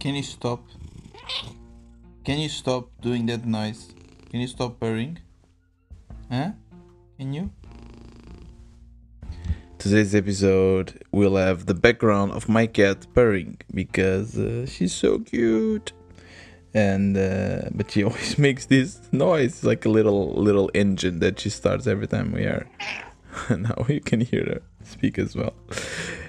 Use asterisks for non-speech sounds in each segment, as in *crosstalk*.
Can you stop? Can you stop doing that noise? Can you stop purring? Huh? Can you? Today's episode will have the background of my cat purring because uh, she's so cute. And uh, but she *laughs* always makes this noise like a little little engine that she starts every time we are. *laughs* now you can hear her speak as well.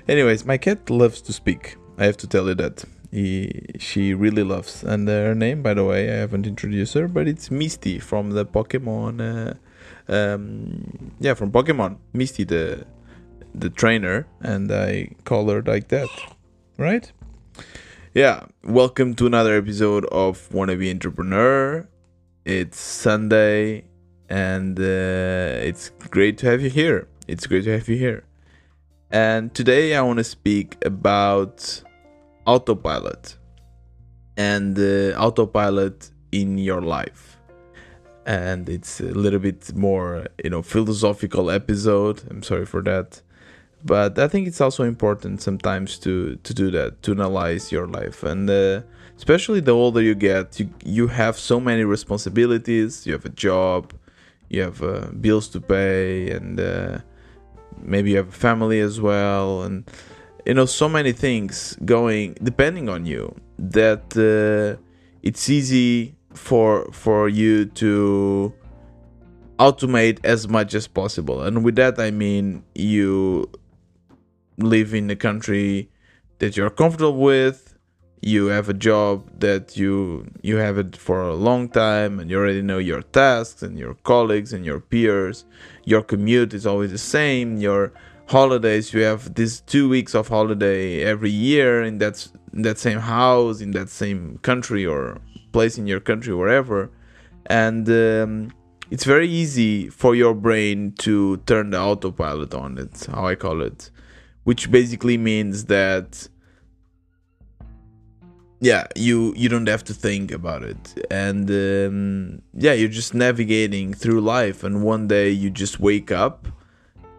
Anyways, my cat loves to speak. I have to tell you that he, she really loves. And her name, by the way, I haven't introduced her, but it's Misty from the Pokemon. Uh, um, yeah, from Pokemon, Misty, the the trainer, and I call her like that, right? Yeah, welcome to another episode of Wannabe Entrepreneur. It's Sunday, and uh, it's great to have you here. It's great to have you here. And today I want to speak about autopilot and uh, autopilot in your life. And it's a little bit more you know philosophical episode. I'm sorry for that. But i think it's also important sometimes to to do that to analyze your life. And uh, especially the older you get you you have so many responsibilities. You have a job you have uh, bills to pay and uh, maybe you have a family as well. And you know so many things going depending on you that uh, it's easy for for you to automate as much as possible. And with that i mean you live in a country that you're comfortable with you have a job that you you have it for a long time and you already know your tasks and your colleagues and your peers. Your commute is always the same. Your holidays you have these two weeks of holiday every year in that in that same house in that same country or place in your country wherever. And um, it's very easy for your brain to turn the autopilot on it's how i call it which basically means that yeah you you don't have to think about it. And um, yeah you're just navigating through life and one day you just wake up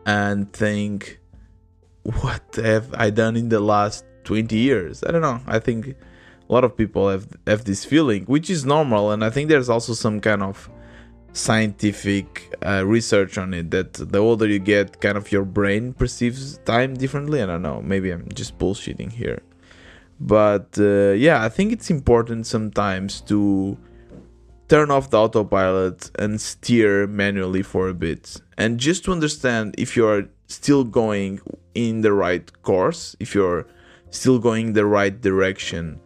and think, what have I done in the last 20 years? I don't know. I think a lot of people have have this feeling, which is normal, and I think there's also some kind of scientific uh, research on it that the older you get, kind of your brain perceives time differently. I don't know. Maybe I'm just bullshitting here, but uh, yeah, I think it's important sometimes to turn off the autopilot and steer manually for a bit. And just to understand if you are still going in the right course, if you're still going the right direction.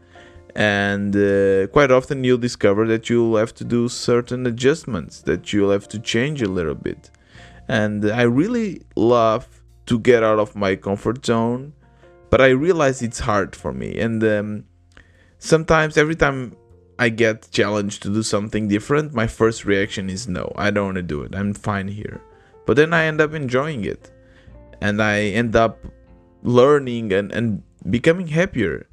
And uh, quite often you'll discover that you'll have to do certain adjustments, that you'll have to change a little bit. And I really love to get out of my comfort zone, but I realize it's hard for me. And um, sometimes, every time I get challenged to do something different, my first reaction is no, I don't want to do it. I'm fine here. But then I end up enjoying it. And I end up learning and, and becoming happier.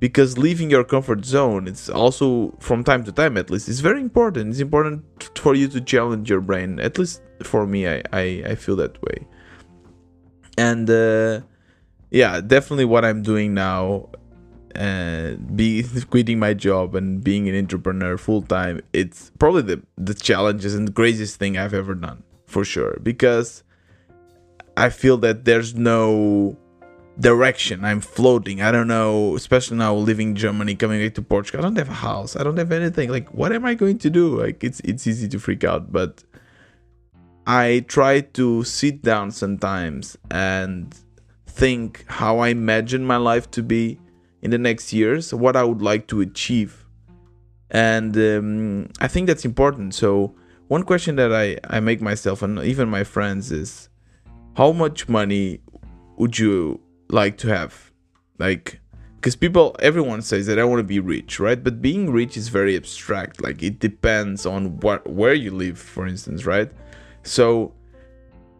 Because leaving your comfort zone, it's also from time to time at least, it's very important. It's important for you to challenge your brain. At least for me, I, I, I feel that way. And uh, yeah, definitely what I'm doing now uh, be *laughs* quitting my job and being an entrepreneur full time, it's probably the the challenges and the craziest thing I've ever done for sure. Because I feel that there's no direction. I'm floating. I don't know, especially now living in Germany, coming back to Portugal. I don't have a house. I don't have anything. Like, what am I going to do? Like, it's it's easy to freak out, but I try to sit down sometimes and think how I imagine my life to be in the next years, what I would like to achieve. And um, I think that's important. So, one question that I, I make myself and even my friends is how much money would you like to have? Like, because people, everyone says that I want to be rich, right? But being rich is very abstract. Like, it depends on what where you live, for instance, right? So,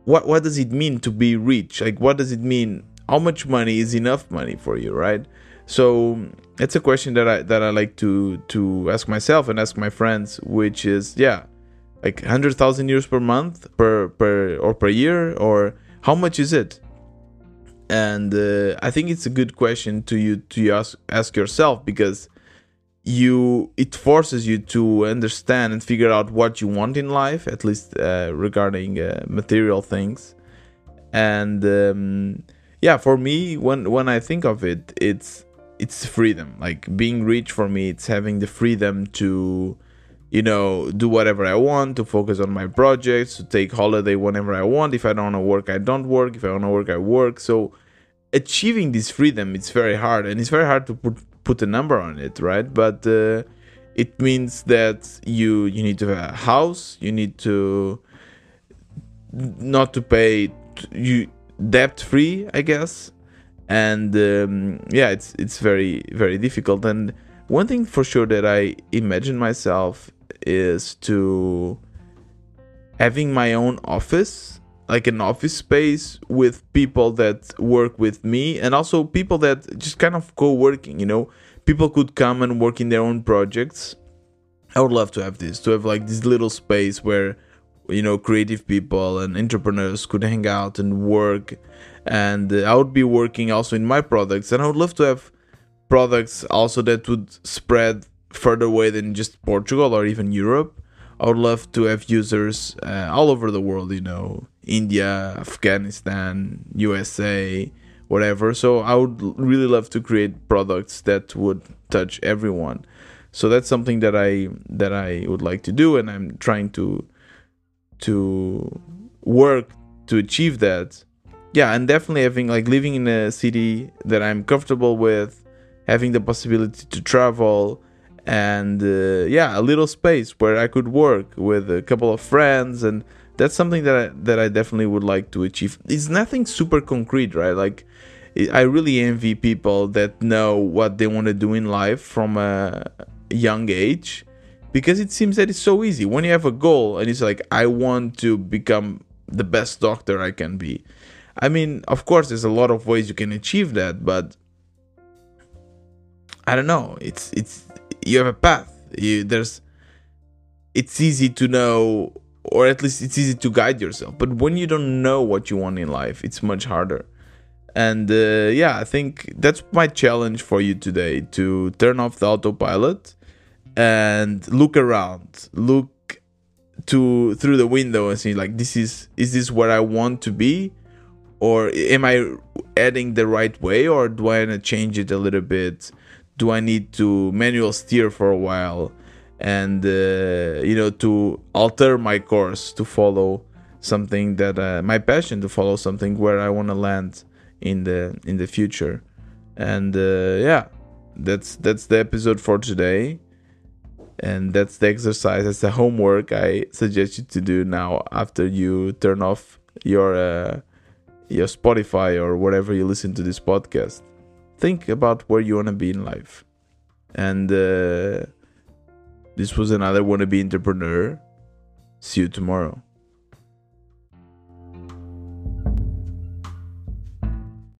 what what does it mean to be rich? Like, what does it mean? How much money is enough money for you, right? So it's a question that I that I like to to ask myself and ask my friends, which is yeah, like hundred thousand euros per month per per or per year or how much is it? And uh, I think it's a good question to you to ask ask yourself because you it forces you to understand and figure out what you want in life at least uh, regarding uh, material things and um, yeah for me when when i think of it it's it's freedom. Like being rich for me it's having the freedom to you know do whatever i want to focus on my projects to take holiday whenever i want. If i don't want to work i don't work. If i want to work i work. So achieving this freedom it's very hard and it's very hard to put put a number on it, right? But uh, it means that you you need to have a house, you need to not to pay you debt free, I guess, and um, yeah, it's it's very very difficult. And one thing for sure that I imagine myself is to having my own office like an office space with people that work with me and also people that just kind of co-working you know people could come and work in their own projects i would love to have this to have like this little space where you know creative people and entrepreneurs could hang out and work and uh, i would be working also in my products and i would love to have products also that would spread further away than just portugal or even europe I would love to have users uh, all over the world, you know, India, Afghanistan, USA, whatever. So I would really love to create products that would touch everyone. So that's something that I that I would like to do and I'm trying to to work to achieve that. Yeah, and definitely having like living in a city that I'm comfortable with, having the possibility to travel and uh, yeah, a little space where I could work with a couple of friends, and that's something that I, that I definitely would like to achieve. It's nothing super concrete, right? Like I really envy people that know what they want to do in life from a young age because it seems that it's so easy when you have a goal and it's like I want to become the best doctor I can be. I mean, of course, there's a lot of ways you can achieve that, but I don't know. It's it's you have a path. You, there's it's easy to know or at least it's easy to guide yourself but when you don't know what you want in life it's much harder and uh, yeah i think that's my challenge for you today to turn off the autopilot and look around look to through the window and see like this is is this where i want to be? Or am i adding the right way or do i want to change it a little bit? Do I need to manual steer for a while? And uh, you know to alter my course to follow something that uh, my passion to follow something where I want to land in the in the future. And uh, yeah that's that's the episode for today and that's the exercise that's the homework I suggest you to do now after you turn off your uh, your Spotify or whatever you listen to this podcast think about where you want to be in life. And uh, this was another wannabe entrepreneur. See you tomorrow.